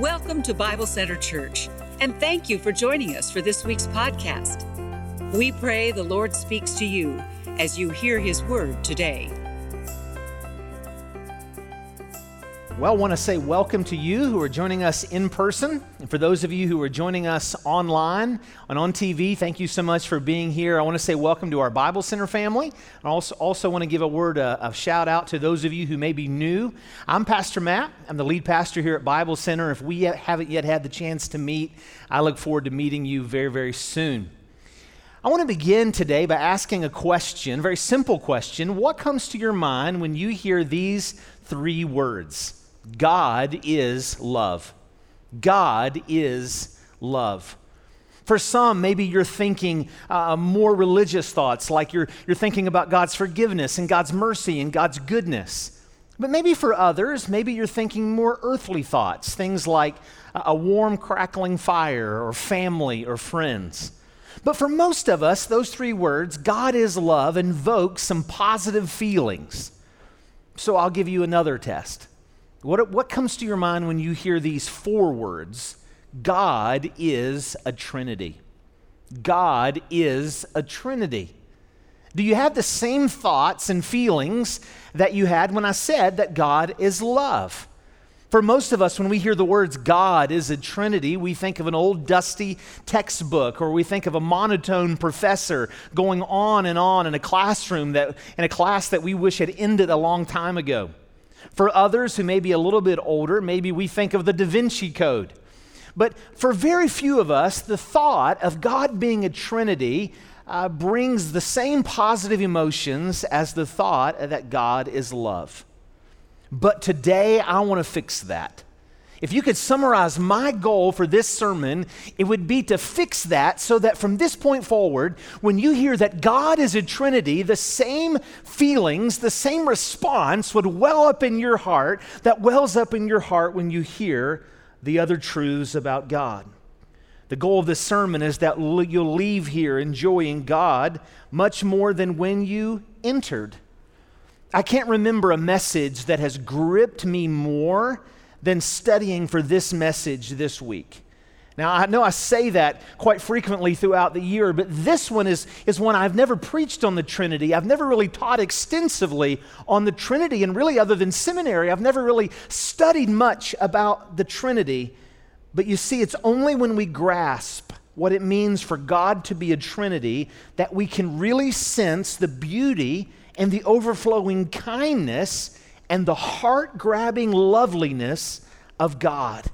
Welcome to Bible Center Church, and thank you for joining us for this week's podcast. We pray the Lord speaks to you as you hear His word today. Well, I want to say welcome to you who are joining us in person. And for those of you who are joining us online and on TV, thank you so much for being here. I want to say welcome to our Bible Center family. I also, also want to give a word uh, of shout out to those of you who may be new. I'm Pastor Matt. I'm the lead pastor here at Bible Center. If we haven't yet had the chance to meet, I look forward to meeting you very, very soon. I want to begin today by asking a question, a very simple question. What comes to your mind when you hear these three words? God is love. God is love. For some, maybe you're thinking uh, more religious thoughts, like you're, you're thinking about God's forgiveness and God's mercy and God's goodness. But maybe for others, maybe you're thinking more earthly thoughts, things like a warm, crackling fire, or family, or friends. But for most of us, those three words, God is love, invoke some positive feelings. So I'll give you another test. What, what comes to your mind when you hear these four words? God is a Trinity. God is a Trinity. Do you have the same thoughts and feelings that you had when I said that God is love? For most of us, when we hear the words God is a Trinity, we think of an old dusty textbook or we think of a monotone professor going on and on in a classroom that in a class that we wish had ended a long time ago. For others who may be a little bit older, maybe we think of the Da Vinci Code. But for very few of us, the thought of God being a Trinity uh, brings the same positive emotions as the thought that God is love. But today, I want to fix that. If you could summarize my goal for this sermon, it would be to fix that so that from this point forward, when you hear that God is a Trinity, the same feelings, the same response would well up in your heart that wells up in your heart when you hear the other truths about God. The goal of this sermon is that you'll leave here enjoying God much more than when you entered. I can't remember a message that has gripped me more than studying for this message this week. Now, I know I say that quite frequently throughout the year, but this one is, is one I've never preached on the Trinity. I've never really taught extensively on the Trinity, and really, other than seminary, I've never really studied much about the Trinity. But you see, it's only when we grasp what it means for God to be a Trinity that we can really sense the beauty and the overflowing kindness and the heart grabbing loveliness of God.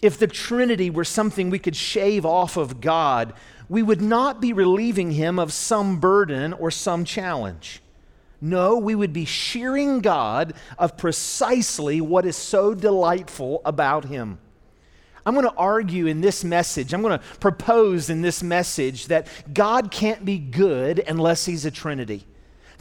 If the Trinity were something we could shave off of God, we would not be relieving him of some burden or some challenge. No, we would be shearing God of precisely what is so delightful about him. I'm going to argue in this message, I'm going to propose in this message that God can't be good unless he's a Trinity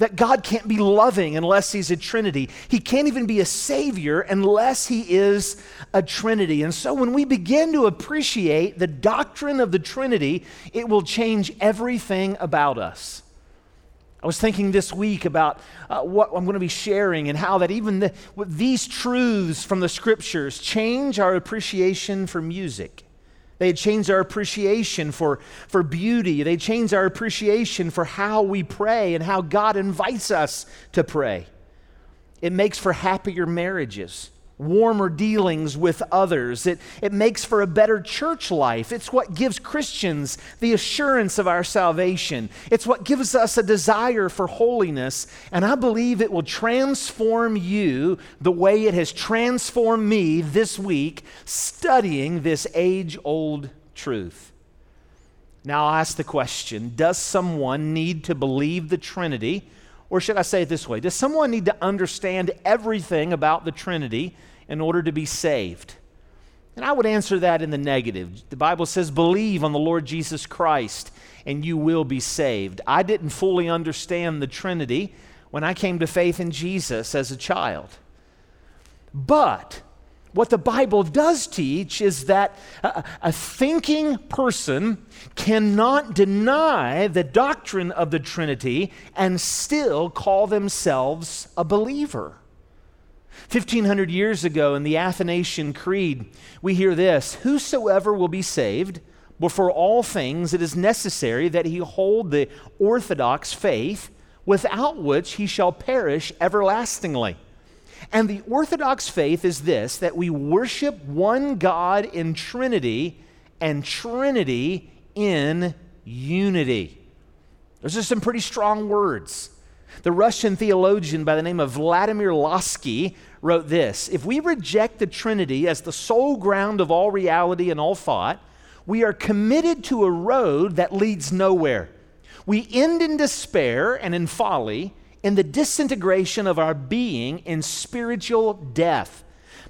that God can't be loving unless He's a Trinity. He can't even be a Savior unless He is a Trinity. And so when we begin to appreciate the doctrine of the Trinity, it will change everything about us. I was thinking this week about uh, what I'm going to be sharing and how that even the, these truths from the scriptures change our appreciation for music. They change our appreciation for, for beauty. They change our appreciation for how we pray and how God invites us to pray. It makes for happier marriages warmer dealings with others. It, it makes for a better church life. It's what gives Christians the assurance of our salvation. It's what gives us a desire for holiness. And I believe it will transform you the way it has transformed me this week studying this age old truth. Now I'll ask the question Does someone need to believe the Trinity? Or should I say it this way? Does someone need to understand everything about the Trinity in order to be saved? And I would answer that in the negative. The Bible says, believe on the Lord Jesus Christ and you will be saved. I didn't fully understand the Trinity when I came to faith in Jesus as a child. But what the Bible does teach is that a, a, thinking person cannot deny the doctrine of the Trinity and still call themselves a believer. 1500 years ago in the Athanasian Creed, we hear this Whosoever will be saved, before all things it is necessary that he hold the orthodox faith, without which he shall perish everlastingly. And the orthodox faith is this that we worship one God in Trinity and Trinity in unity. Those are some pretty strong words. The Russian theologian by the name of Vladimir Lossky wrote this If we reject the Trinity as the sole ground of all reality and all thought, we are committed to a road that leads nowhere. We end in despair and in folly, in the disintegration of our being, in spiritual death.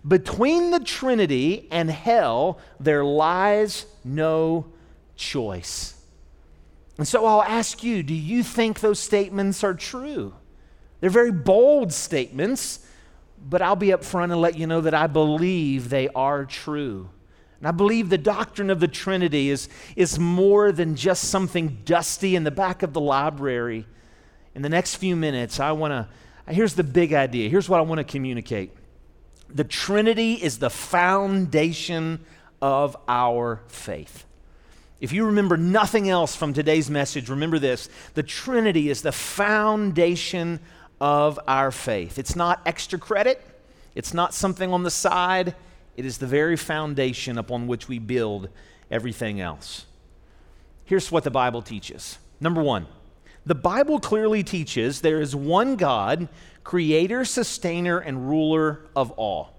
Between the Trinity and hell, there lies no choice. And so I'll ask you do you think those statements are true? They're very bold statements, but I'll be upfront and let you know that I believe they are true. And I believe the doctrine of the Trinity is, is more than just something dusty in the back of the library. In the next few minutes, I want to, here's the big idea. Here's what I want to communicate the Trinity is the foundation of our faith. If you remember nothing else from today's message, remember this the Trinity is the foundation of our faith. It's not extra credit, it's not something on the side, it is the very foundation upon which we build everything else. Here's what the Bible teaches. Number one, the Bible clearly teaches there is one God, creator, sustainer, and ruler of all.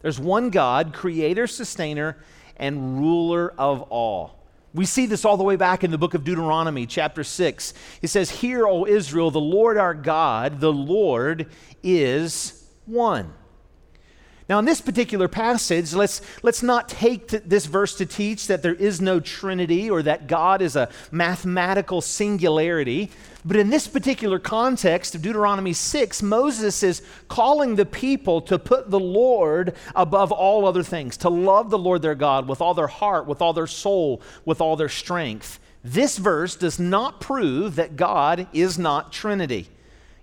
There's one God, creator, sustainer, and ruler of all. We see this all the way back in the book of Deuteronomy, chapter 6. It says, Hear, O Israel, the Lord our God, the Lord is one. Now, in this particular passage, let's, let's not take this verse to teach that there is no Trinity or that God is a mathematical singularity. But in this particular context of Deuteronomy 6, Moses is calling the people to put the Lord above all other things, to love the Lord their God with all their heart, with all their soul, with all their strength. This verse does not prove that God is not Trinity.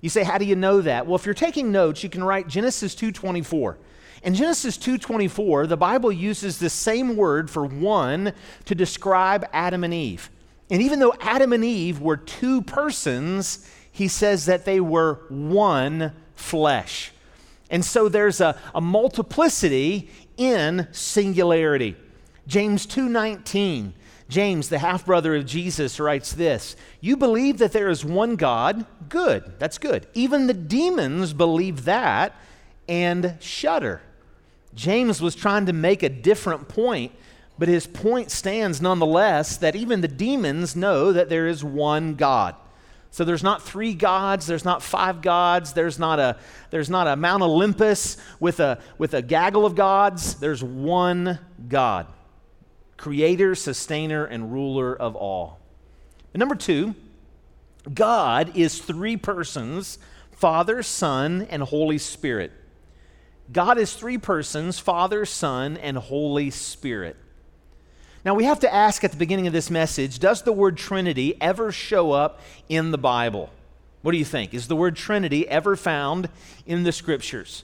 You say, how do you know that? Well, if you're taking notes, you can write Genesis 2:24. In Genesis 2:24, the Bible uses the same word for one to describe Adam and Eve. And even though Adam and Eve were two persons, he says that they were one flesh. And so there's a, a multiplicity in singularity. James 2:19 James, the half brother of Jesus, writes this You believe that there is one God? Good. That's good. Even the demons believe that and shudder. James was trying to make a different point, but his point stands nonetheless that even the demons know that there is one God. So there's not three gods, there's not five gods, there's not a there's not a Mount Olympus with a with a gaggle of gods. There's one God. Creator, sustainer and ruler of all. And number 2, God is three persons, Father, Son, and Holy Spirit. God is three persons Father, Son, and Holy Spirit. Now, we have to ask at the beginning of this message does the word Trinity ever show up in the Bible? What do you think? Is the word Trinity ever found in the scriptures?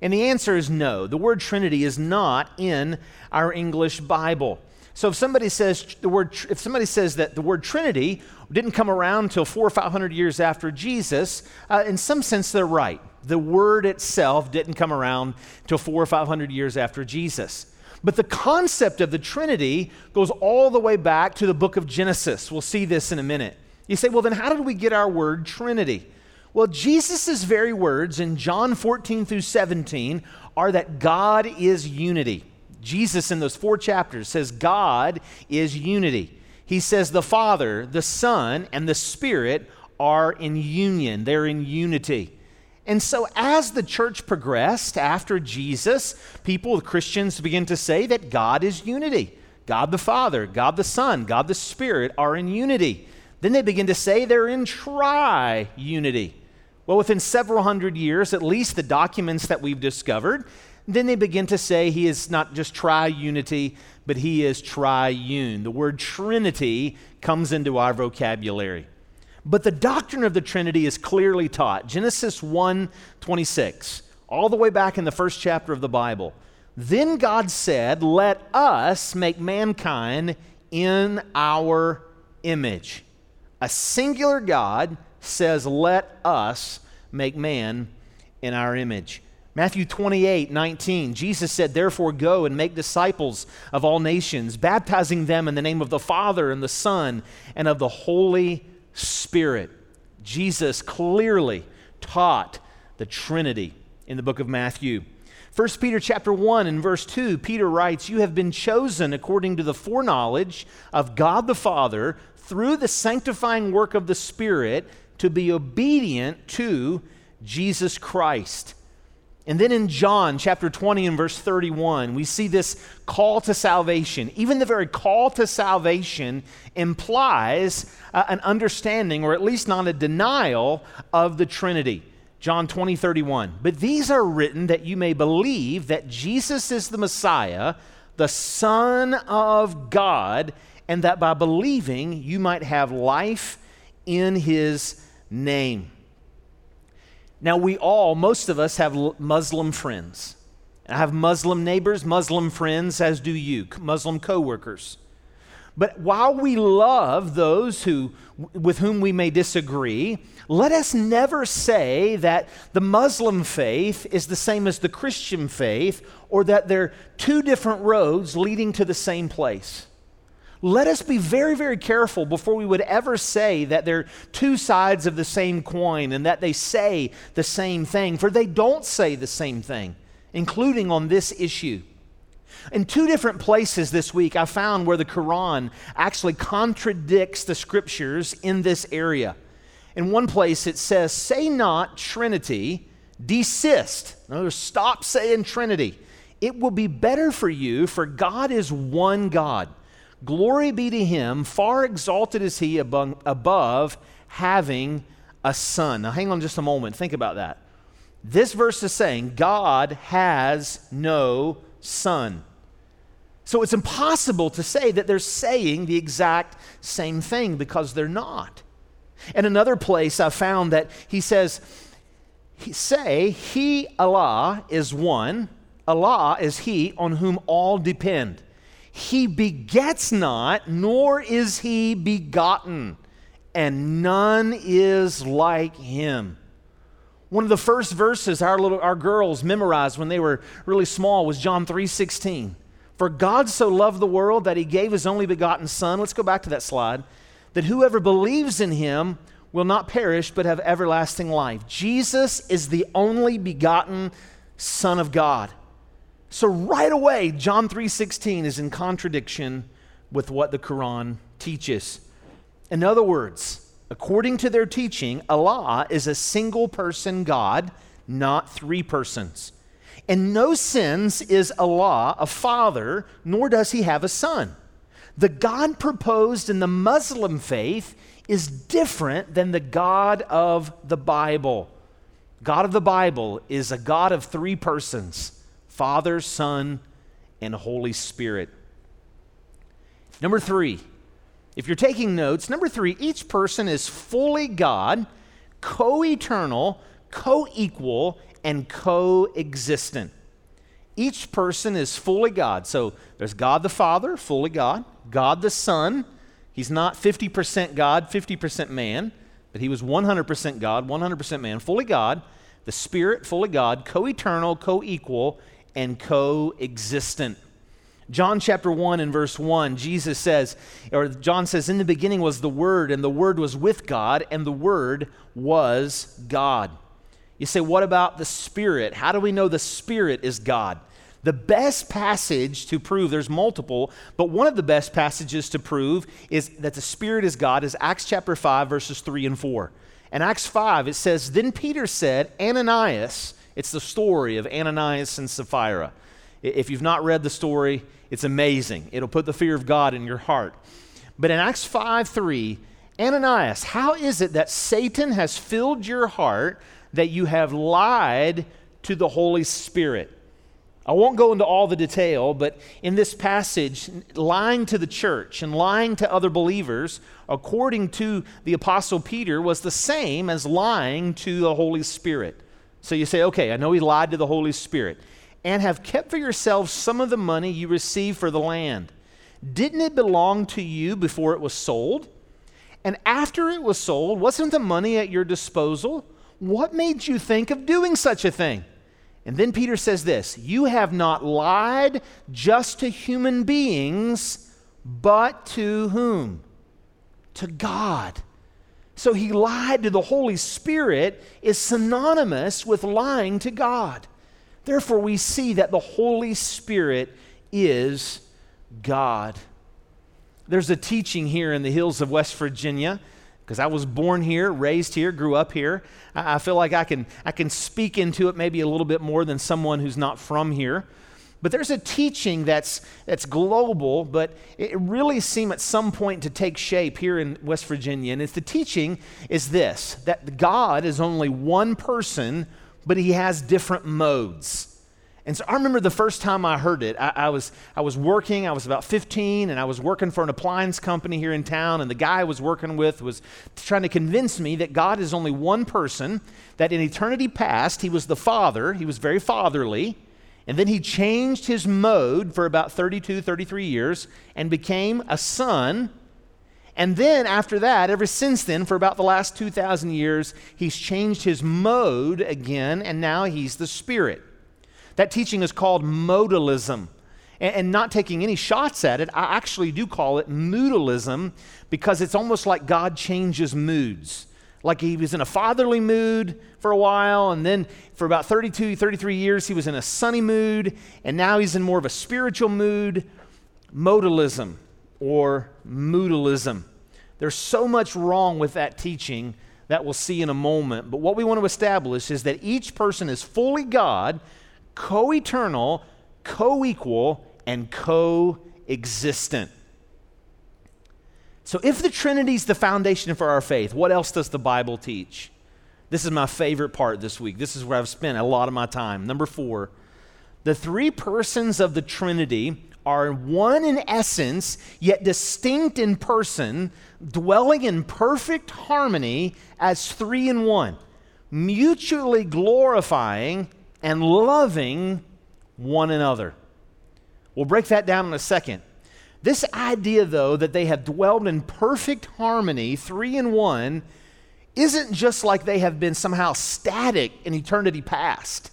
And the answer is no. The word Trinity is not in our English Bible. So if somebody says the word, if somebody says that the word Trinity didn't come around until four or five hundred years after Jesus, uh, in some sense they're right the word itself didn't come around till four or five hundred years after Jesus. But the concept of the Trinity goes all the way back to the book of Genesis. We'll see this in a minute. You say, well, then how did we get our word Trinity? Well, Jesus' very words in John 14 through 17 are that God is unity. Jesus, in those four chapters, says God is unity. He says the Father, the Son, and the Spirit are in union, they're in unity. And so, as the church progressed after Jesus, people, Christians, begin to say that God is unity. God the Father, God the Son, God the Spirit are in unity. Then they begin to say they're in tri unity. Well, within several hundred years, at least the documents that we've discovered, then they begin to say he is not just tri unity, but he is triune. The word Trinity comes into our vocabulary. But the doctrine of the Trinity is clearly taught. Genesis 1 26. all the way back in the first chapter of the Bible. Then God said, Let us make mankind in our image. A singular God says, Let us make man in our image. Matthew 28 19, Jesus said, Therefore go and make disciples of all nations, baptizing them in the name of the Father and the Son and of the Holy Spirit. Jesus clearly taught the Trinity in the book of Matthew. 1 Peter chapter 1 and verse 2, Peter writes, You have been chosen according to the foreknowledge of God the Father through the sanctifying work of the Spirit to be obedient to Jesus Christ. And then in John chapter 20 and verse 31, we see this call to salvation. Even the very call to salvation implies uh, an understanding, or at least not a denial, of the Trinity. John 20, 31. But these are written that you may believe that Jesus is the Messiah, the Son of God, and that by believing you might have life in his name. Now, we all, most of us, have Muslim friends. I have Muslim neighbors, Muslim friends, as do you, Muslim coworkers. But while we love those who, with whom we may disagree, let us never say that the Muslim faith is the same as the Christian faith or that they're two different roads leading to the same place. Let us be very, very careful before we would ever say that they're two sides of the same coin and that they say the same thing, for they don't say the same thing, including on this issue. In two different places this week, I found where the Quran actually contradicts the scriptures in this area. In one place, it says, Say not Trinity, desist. In other words, stop saying Trinity. It will be better for you, for God is one God. Glory be to him, far exalted is he above, above having a son. Now, hang on just a moment. Think about that. This verse is saying God has no son. So it's impossible to say that they're saying the exact same thing because they're not. In another place, I found that he says, Say, He, Allah, is one, Allah is He on whom all depend. He begets not, nor is He begotten, and none is like Him. One of the first verses our little our girls memorized when they were really small was John 3:16. For God so loved the world that he gave his only begotten son. Let's go back to that slide. That whoever believes in him will not perish but have everlasting life. Jesus is the only begotten son of God. So right away John 3:16 is in contradiction with what the Quran teaches. In other words, According to their teaching, Allah is a single person God, not three persons. And no sense is Allah a father, nor does he have a son. The God proposed in the Muslim faith is different than the God of the Bible. God of the Bible is a God of three persons Father, Son, and Holy Spirit. Number three, if you're taking notes, number three, each person is fully God, co eternal, co equal, and co existent. Each person is fully God. So there's God the Father, fully God, God the Son. He's not 50% God, 50% man, but he was 100% God, 100% man, fully God. The Spirit, fully God, co eternal, co equal, and coexistent. John chapter 1 and verse 1, Jesus says, or John says, In the beginning was the Word, and the Word was with God, and the Word was God. You say, What about the Spirit? How do we know the Spirit is God? The best passage to prove, there's multiple, but one of the best passages to prove is that the Spirit is God is Acts chapter 5, verses 3 and 4. In Acts 5, it says, Then Peter said, Ananias, it's the story of Ananias and Sapphira. If you've not read the story, it's amazing. It'll put the fear of God in your heart. But in Acts 5 3, Ananias, how is it that Satan has filled your heart that you have lied to the Holy Spirit? I won't go into all the detail, but in this passage, lying to the church and lying to other believers, according to the Apostle Peter, was the same as lying to the Holy Spirit. So you say, okay, I know he lied to the Holy Spirit. And have kept for yourselves some of the money you received for the land. Didn't it belong to you before it was sold? And after it was sold, wasn't the money at your disposal? What made you think of doing such a thing? And then Peter says this You have not lied just to human beings, but to whom? To God. So he lied to the Holy Spirit is synonymous with lying to God. Therefore, we see that the Holy Spirit is God. There's a teaching here in the hills of West Virginia because I was born here, raised here, grew up here. I, feel like I can, I can speak into it maybe a little bit more than someone who's not from here. But there's a teaching that's, that's global, but it really seemed at some point to take shape here in West Virginia. And it's the teaching is this that God is only one person, but he has different modes. And so I remember the first time I heard it, I, I, was, I was working, I was about 15, and I was working for an appliance company here in town, and the guy I was working with was trying to convince me that God is only one person, that in eternity past, he was the Father, he was very fatherly, and then he changed his mode for about 32, 33 years and became a son. And then after that, ever since then, for about the last 2,000 years, he's changed his mode again, and now he's the Spirit. That teaching is called modalism. And, not taking any shots at it, I actually do call it moodalism because it's almost like God changes moods. Like he was in a fatherly mood for a while, and then for about 32, 33 years, he was in a sunny mood, and now he's in more of a spiritual mood. Modalism or moodalism. There's so much wrong with that teaching that we'll see in a moment. But what we want to establish is that each person is fully God co eternal, co equal, and co-existent. So, if the Trinity is the foundation for our faith, what else does the Bible teach? This is my favorite part this week. This is where I've spent a lot of my time. Number four, the three persons of the Trinity are one in essence, yet distinct in person, dwelling in perfect harmony as three in one, mutually glorifying and loving one another. We'll break that down in a second. This idea, though, that they have dwelled in perfect harmony, three in one, isn't just like they have been somehow static in eternity past.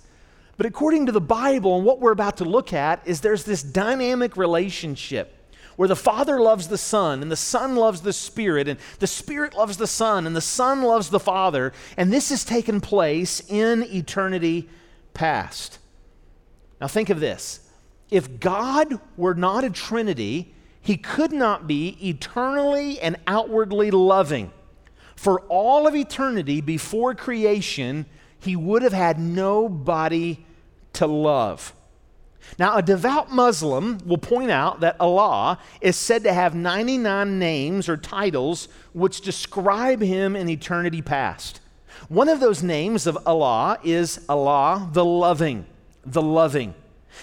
But according to the Bible and what we're about to look at, is there's this dynamic relationship where the Father loves the Son, and the Son loves the Spirit, and the Spirit loves the Son, and the Son loves the Father, and this has taken place in eternity past. Now, think of this if God were not a Trinity, he could not be eternally and outwardly loving. For all of eternity before creation, he would have had nobody to love. Now, a devout Muslim will point out that Allah is said to have 99 names or titles which describe him in eternity past. One of those names of Allah is Allah the Loving, the Loving.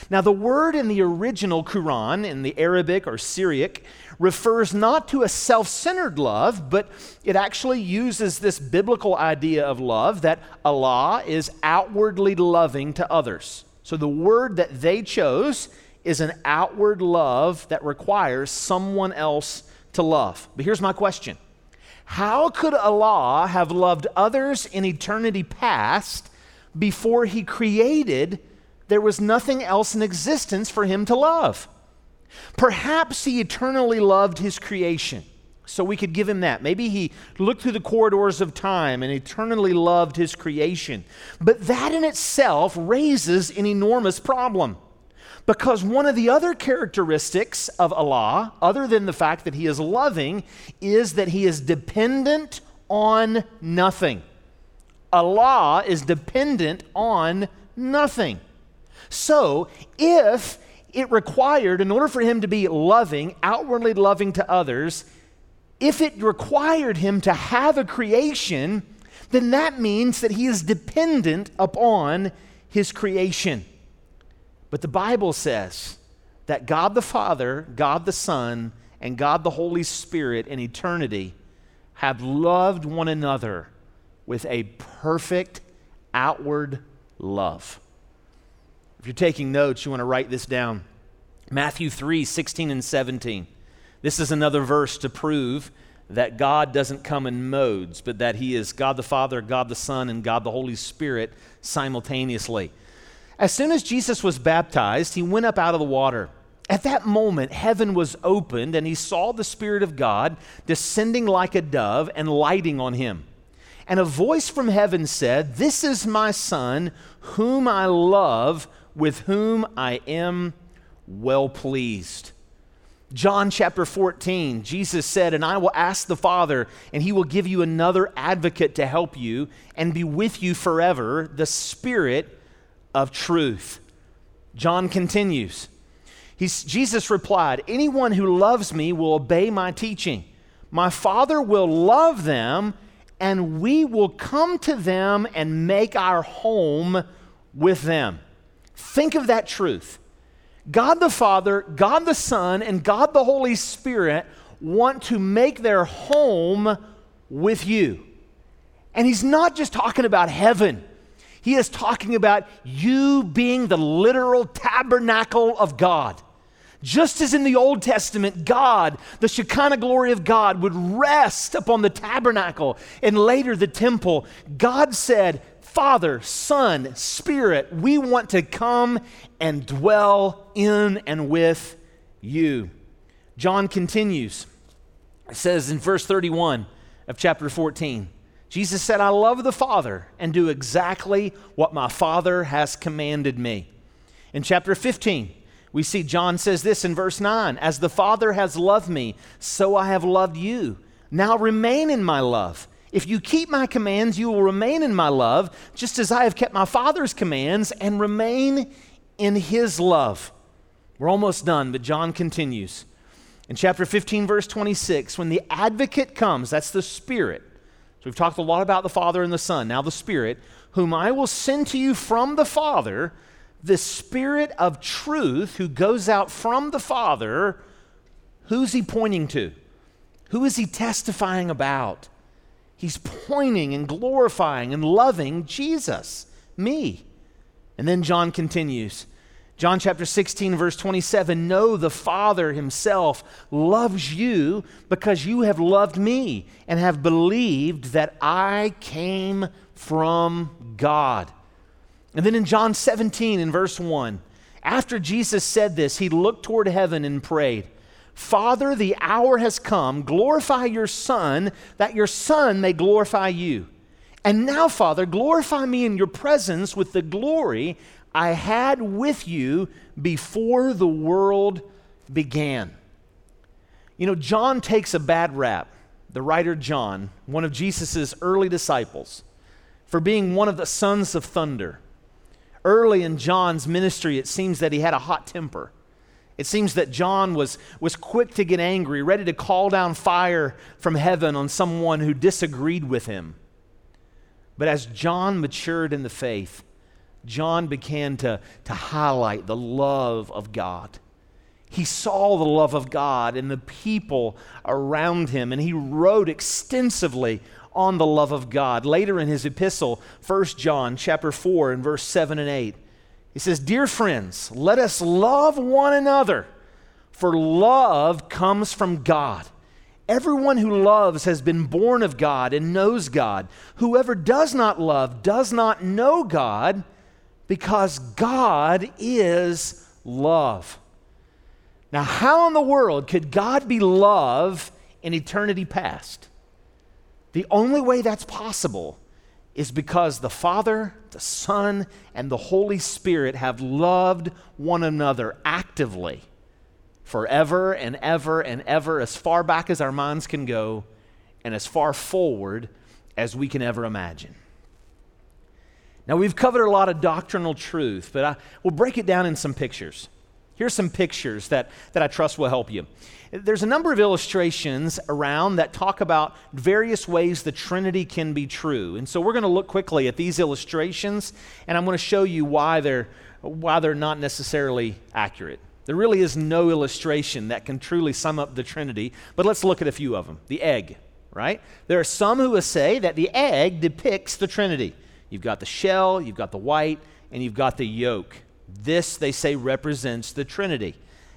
Now, the word in the original Quran, in the Arabic or Syriac, refers not to a self centered love, but it actually uses this biblical idea of love that Allah is outwardly loving to others. So the word that they chose is an outward love that requires someone else to love. But here's my question how could Allah have loved others in eternity past before He created? There was nothing else in existence for Him to love. Perhaps He eternally loved His creation. So we could give him that. Maybe he looked through the corridors of time and eternally loved his creation. But that in itself raises an enormous problem. Because one of the other characteristics of Allah, other than the fact that He is loving, is that He is dependent on nothing. Allah is dependent on nothing. So, if it required, in order for Him to be loving, outwardly loving to others, if it required Him to have a creation, then that means that He is dependent upon His creation. But the Bible says that God the Father, God the Son, and God the Holy Spirit in eternity have loved one another with a perfect outward love. If you're taking notes, you want to write this down. Matthew 3 16 and 17. This is another verse to prove that God doesn't come in modes, but that He is God the Father, God the Son, and God the Holy Spirit simultaneously. As soon as Jesus was baptized, He went up out of the water. At that moment, heaven was opened, and He saw the Spirit of God descending like a dove and lighting on Him. And a voice from heaven said, This is my Son, whom I love, with whom I am well pleased. John chapter 14, Jesus said, And I will ask the Father, and he will give you another advocate to help you and be with you forever, the Spirit of truth. John continues. He's, Jesus replied, Anyone who loves me will obey my teaching. My Father will love them, and we will come to them and make our home with them. Think of that truth. God the Father, God the Son, and God the Holy Spirit want to make their home with you. And He's not just talking about heaven, He is talking about you being the literal tabernacle of God. Just as in the Old Testament, God, the Shekinah glory of God, would rest upon the tabernacle and later the temple, God said, Father, Son, Spirit, we want to come and dwell in and with you. John continues. It says in verse 31 of chapter 14, Jesus said, I love the Father and do exactly what my Father has commanded me. In chapter 15, we see John says this in verse 9 As the Father has loved me, so I have loved you. Now remain in my love. If you keep my commands, you will remain in my love, just as I have kept my Father's commands and remain in his love. We're almost done, but John continues. In chapter 15, verse 26, when the advocate comes, that's the Spirit. So we've talked a lot about the Father and the Son, now the Spirit, whom I will send to you from the Father, the Spirit of truth who goes out from the Father. Who's he pointing to? Who is he testifying about? He's pointing and glorifying and loving Jesus, me. And then John continues. John chapter 16, verse 27 Know the Father himself loves you because you have loved me and have believed that I came from God. And then in John 17, in verse 1, after Jesus said this, he looked toward heaven and prayed. Father, the hour has come. Glorify your Son, that your Son may glorify you. And now, Father, glorify me in your presence with the glory I had with you before the world began. You know, John takes a bad rap, the writer John, one of Jesus' early disciples, for being one of the sons of thunder. Early in John's ministry, it seems that he had a hot temper. It seems that John was, was quick to get angry, ready to call down fire from heaven on someone who disagreed with him. But as John matured in the faith, John began to, to highlight the love of God. He saw the love of God in the people around him, and he wrote extensively on the love of God. Later in his epistle, 1 John chapter 4 and verse 7 and 8, he says, Dear friends, let us love one another, for love comes from God. Everyone who loves has been born of God and knows God. Whoever does not love does not know God, because God is love. Now, how in the world could God be love in eternity past? The only way that's possible is because the Father, the Son, and the Holy Spirit have loved one another actively forever and ever and ever, as far back as our minds can go, and as far forward as we can ever imagine. Now, we've covered a lot of doctrinal truth, but I, we'll break it down in some pictures. Here's some pictures that, that I trust will help you. There's a number of illustrations around that talk about various ways the Trinity can be true. And so we're going to look quickly at these illustrations, and I'm going to show you why they're, why they're not necessarily accurate. There really is no illustration that can truly sum up the Trinity, but let's look at a few of them. The egg, right? There are some who will say that the egg depicts the Trinity. You've got the shell, you've got the white, and you've got the yolk. This, they say, represents the Trinity.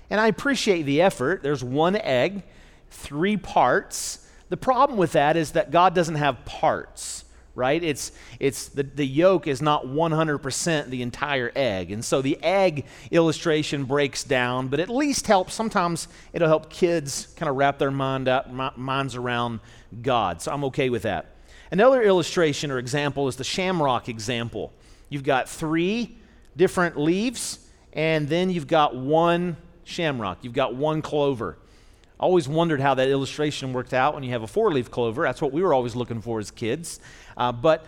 And I appreciate the effort. There's one egg, three parts. The problem with that is that God doesn't have parts, right? It's, it's the, the yolk is not 100% the entire egg. And so the egg illustration breaks down, but at least helps. Sometimes it'll help kids kind of wrap their mind up, minds around God. So I'm okay with that. Another illustration or example is the shamrock example. You've got three different leaves, and then you've got one shamrock. You've got one clover. I always wondered how that illustration worked out when you have a four leaf clover. That's what we were always looking for as kids. Uh, but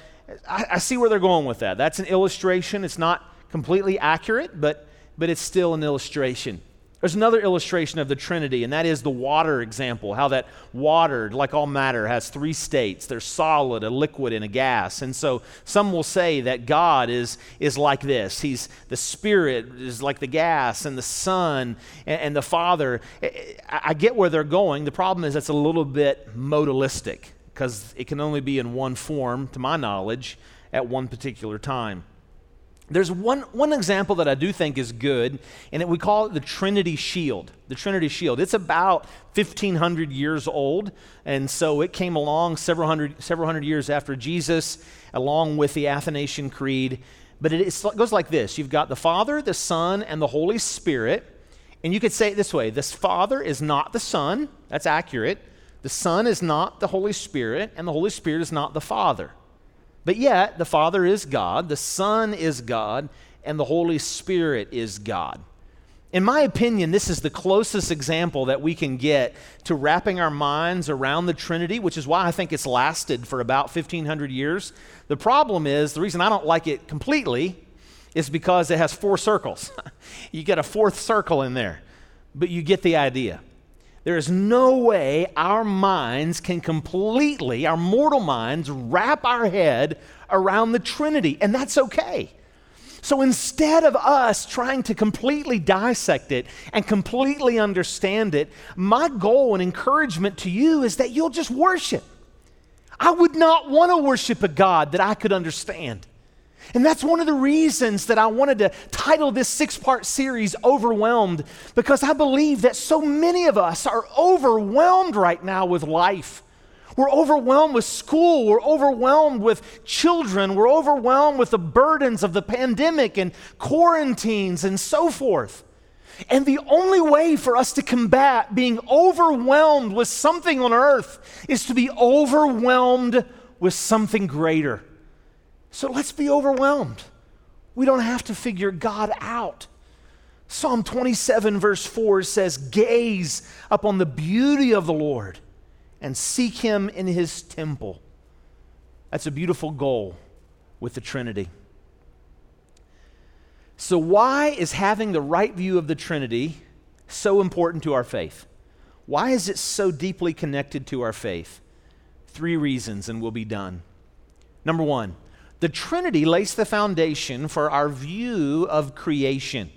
I, I see where they're going with that. That's an illustration. It's not completely accurate, but, but it's still an illustration. There's another illustration of the Trinity, and that is the water example. How that water, like all matter, has three states there's solid, a liquid, and a gas. And so some will say that God is, is like this He's the Spirit, is like the gas, and the Son, and, and the Father. I, I get where they're going. The problem is that's a little bit modalistic because it can only be in one form, to my knowledge, at one particular time. There's one, one example that I do think is good, and it, we call it the Trinity Shield. The Trinity Shield. It's about 1,500 years old, and so it came along several hundred, several hundred years after Jesus, along with the Athanasian Creed. But it, it goes like this You've got the Father, the Son, and the Holy Spirit. And you could say it this way this Father is not the Son, that's accurate. The Son is not the Holy Spirit, and the Holy Spirit is not the Father. But yet, the Father is God, the Son is God, and the Holy Spirit is God. In my opinion, this is the closest example that we can get to wrapping our minds around the Trinity, which is why I think it's lasted for about 1,500 years. The problem is, the reason I don't like it completely is because it has four circles. you get a fourth circle in there, but you get the idea. There is no way our minds can completely, our mortal minds, wrap our head around the Trinity, and that's okay. So instead of us trying to completely dissect it and completely understand it, my goal and encouragement to you is that you'll just worship. I would not want to worship a God that I could understand. And that's one of the reasons that I wanted to title this six part series Overwhelmed, because I believe that so many of us are overwhelmed right now with life. We're overwhelmed with school. We're overwhelmed with children. We're overwhelmed with the burdens of the pandemic and quarantines and so forth. And the only way for us to combat being overwhelmed with something on earth is to be overwhelmed with something greater. So let's be overwhelmed. We don't have to figure God out. Psalm 27, verse 4 says, Gaze upon the beauty of the Lord and seek him in his temple. That's a beautiful goal with the Trinity. So, why is having the right view of the Trinity so important to our faith? Why is it so deeply connected to our faith? Three reasons, and we'll be done. Number one, the Trinity lays the foundation for our view of creation.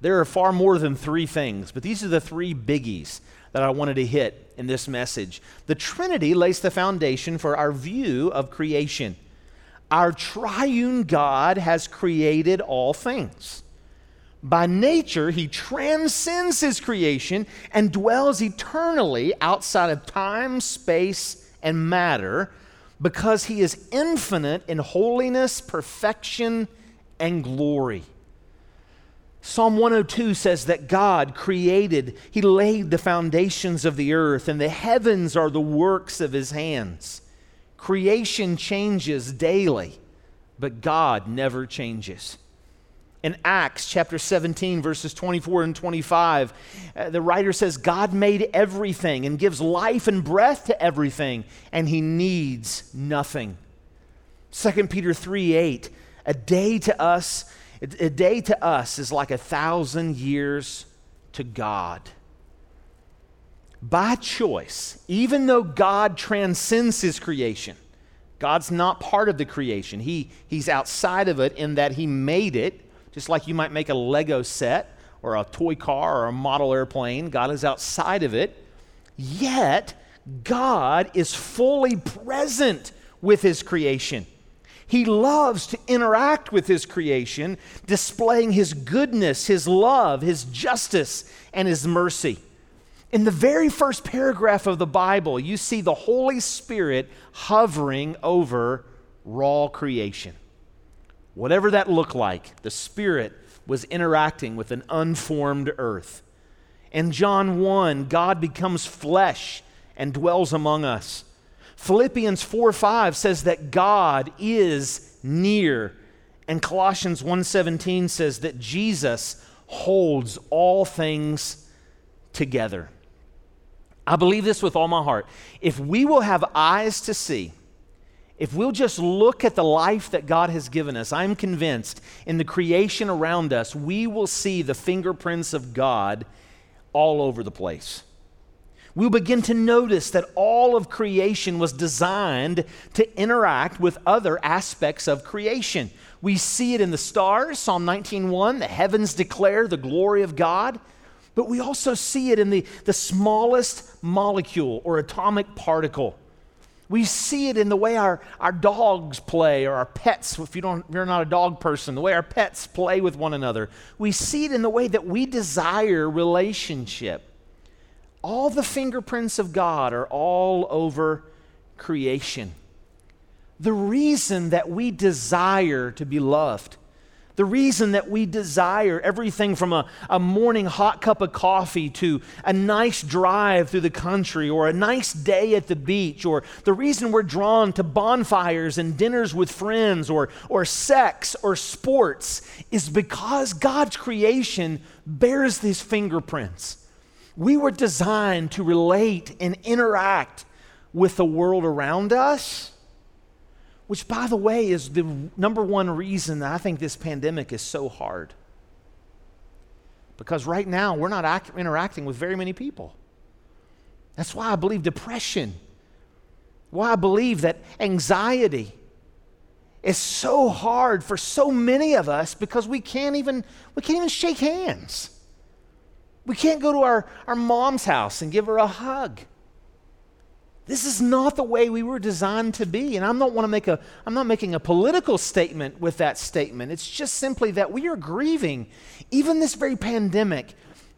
There are far more than three things, but these are the three biggies that I wanted to hit in this message. The Trinity lays the foundation for our view of creation. Our triune God has created all things. By nature, he transcends his creation and dwells eternally outside of time, space, and matter because he is infinite in holiness, perfection, and glory. Psalm 102 says that God created, He laid the foundations of the earth, and the heavens are the works of His hands. Creation changes daily, but God never changes. In Acts chapter 17, verses 24 and 25, uh, the writer says, God made everything and gives life and breath to everything, and he needs nothing. 2 Peter 3 8, a day to us, a day to us is like a thousand years to God. By choice, even though God transcends his creation, God's not part of the creation. He, he's outside of it in that he made it just like you might make a Lego set or a toy car or a model airplane, God is outside of it. Yet, God is fully present with his creation. He loves to interact with his creation, displaying his goodness, his love, his justice, and his mercy. In the very first paragraph of the Bible, you see the Holy Spirit hovering over raw creation. Whatever that looked like, the Spirit was interacting with an unformed earth. In John 1, God becomes flesh and dwells among us. Philippians 4 5 says that God is near. And Colossians 1:17 says that Jesus holds all things together. I believe this with all my heart. If we will have eyes to see, if we'll just look at the life that God has given us, I'm convinced in the creation around us, we will see the fingerprints of God all over the place. We'll begin to notice that all of creation was designed to interact with other aspects of creation. We see it in the stars, Psalm 19:1, the heavens declare the glory of God. But we also see it in the, the smallest molecule or atomic particle. We see it in the way our, our dogs play or our pets, if, you don't, if you're not a dog person, the way our pets play with one another. We see it in the way that we desire relationship. All the fingerprints of God are all over creation. The reason that we desire to be loved the reason that we desire everything from a, a morning hot cup of coffee to a nice drive through the country or a nice day at the beach, or the reason we're drawn to bonfires and dinners with friends or, or sex or sports is because God's creation bears these fingerprints. We were designed to relate and interact with the world around us which, by the way, is the number one reason that I think this pandemic is so hard. Because right now, we're not act- interacting with very many people. That's why I believe depression, why I believe that anxiety is so hard for so many of us because we can't even, we can't even shake hands. We can't go to our, our mom's house and give her a hug. This is not the way we were designed to be. And I'm not want to make a I'm not making a political statement with that statement. It's just simply that we are grieving. Even this very pandemic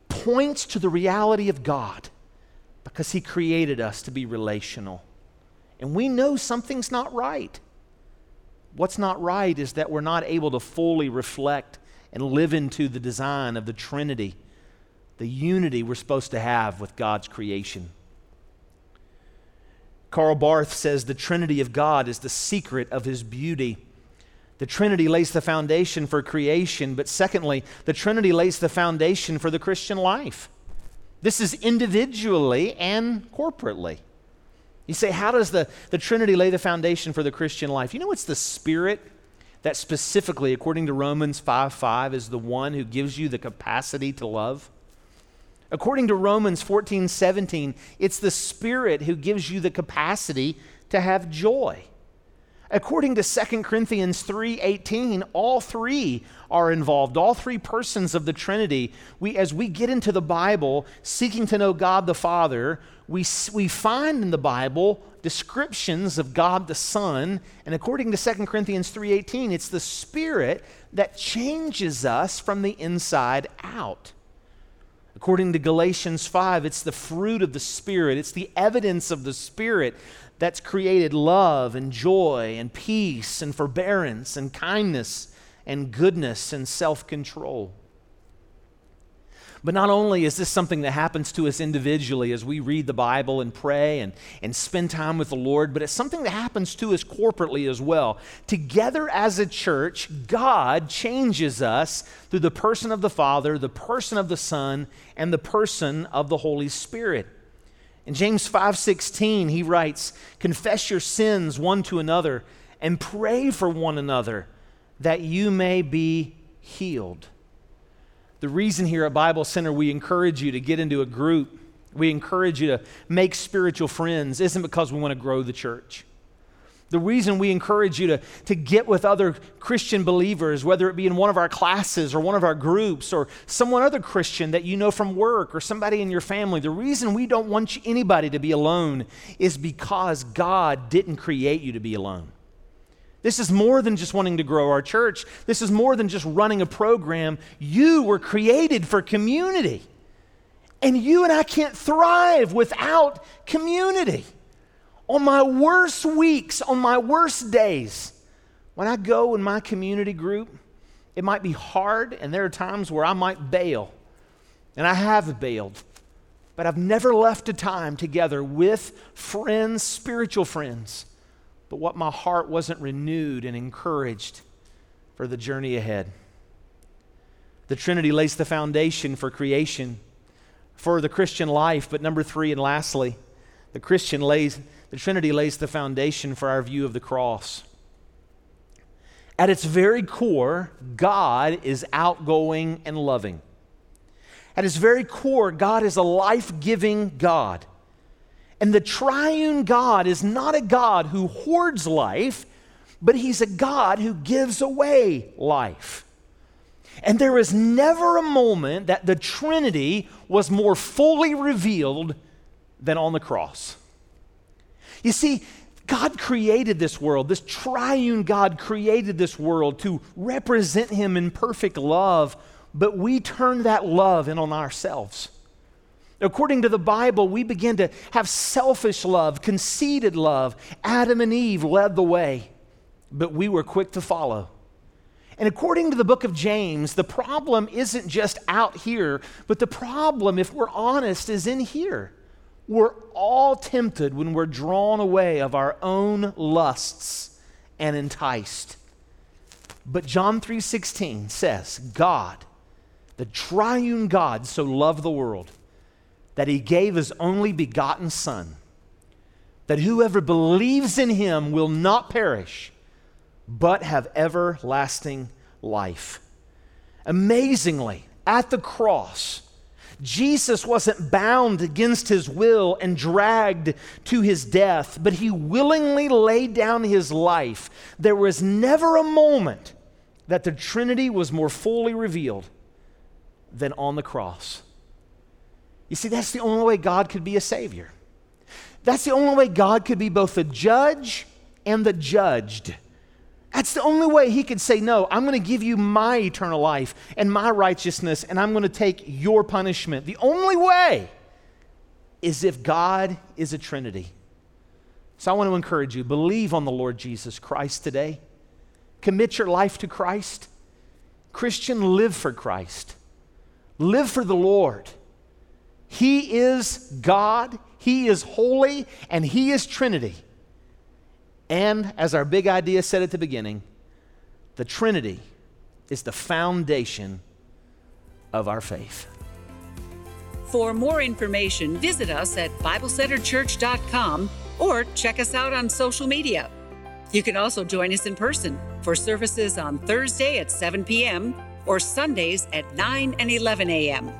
points to the reality of God because he created us to be relational. And we know something's not right. What's not right is that we're not able to fully reflect and live into the design of the Trinity, the unity we're supposed to have with God's creation. Karl Barth says the Trinity of God is the secret of his beauty. The Trinity lays the foundation for creation, but secondly, the Trinity lays the foundation for the Christian life. This is individually and corporately. You say, how does the, the Trinity lay the foundation for the Christian life? You know, it's the Spirit that specifically, according to Romans 5 5, is the one who gives you the capacity to love. According to Romans 14 17, it's the Spirit who gives you the capacity to have joy. According to 2 Corinthians 3:18, all three are involved. All three persons of the Trinity. We as we get into the Bible seeking to know God the Father, we we find in the Bible descriptions of God the Son, and according to 2 Corinthians 3:18, it's the Spirit that changes us from the inside out. According to Galatians 5, it's the fruit of the Spirit, it's the evidence of the Spirit that's created love and joy and peace and forbearance and kindness and goodness and self control. But not only is this something that happens to us individually as we read the Bible and pray and, and spend time with the Lord, but it's something that happens to us corporately as well. Together as a church, God changes us through the person of the Father, the person of the Son, and the person of the Holy Spirit. In James 5:16, he writes, "Confess your sins one to another and pray for one another that you may be healed." The reason here at Bible Center we encourage you to get into a group, we encourage you to make spiritual friends, isn't because we want to grow the church. The reason we encourage you to, to get with other Christian believers, whether it be in one of our classes or one of our groups or someone other Christian that you know from work or somebody in your family, the reason we don't want anybody to be alone is because God didn't create you to be alone. This is more than just wanting to grow our church. This is more than just running a program. You were created for community. And you and I can't thrive without community. On my worst weeks, on my worst days, when I go in my community group, it might be hard, and there are times where I might bail. And I have bailed. But I've never left a time together with friends, spiritual friends, but what my heart wasn't renewed and encouraged for the journey ahead. The Trinity lays the foundation for creation, for the Christian life. But number three, and lastly, the Christian lays, the Trinity lays the foundation for our view of the cross. At its very core, God is outgoing and loving. At its very core, God is a life giving God. And the triune God is not a God who hoards life, but He's a God who gives away life. And there is never a moment that the Trinity was more fully revealed than on the cross. You see, God created this world. This triune God created this world to represent Him in perfect love, but we turn that love in on ourselves. According to the Bible, we begin to have selfish love, conceited love. Adam and Eve led the way, but we were quick to follow. And according to the book of James, the problem isn't just out here, but the problem, if we're honest, is in here. We're all tempted when we're drawn away of our own lusts and enticed. But John 3:16 says, God, the triune God so loved the world that he gave his only begotten son that whoever believes in him will not perish but have everlasting life. Amazingly, at the cross, Jesus wasn't bound against his will and dragged to his death, but he willingly laid down his life. There was never a moment that the Trinity was more fully revealed than on the cross. You see, that's the only way God could be a Savior. That's the only way God could be both the judge and the judged. That's the only way he could say, No, I'm going to give you my eternal life and my righteousness, and I'm going to take your punishment. The only way is if God is a Trinity. So I want to encourage you believe on the Lord Jesus Christ today. Commit your life to Christ. Christian, live for Christ. Live for the Lord. He is God, He is holy, and He is Trinity. And as our big idea said at the beginning, the Trinity is the foundation of our faith. For more information, visit us at BibleCenterChurch.com or check us out on social media. You can also join us in person for services on Thursday at 7 p.m. or Sundays at 9 and 11 a.m.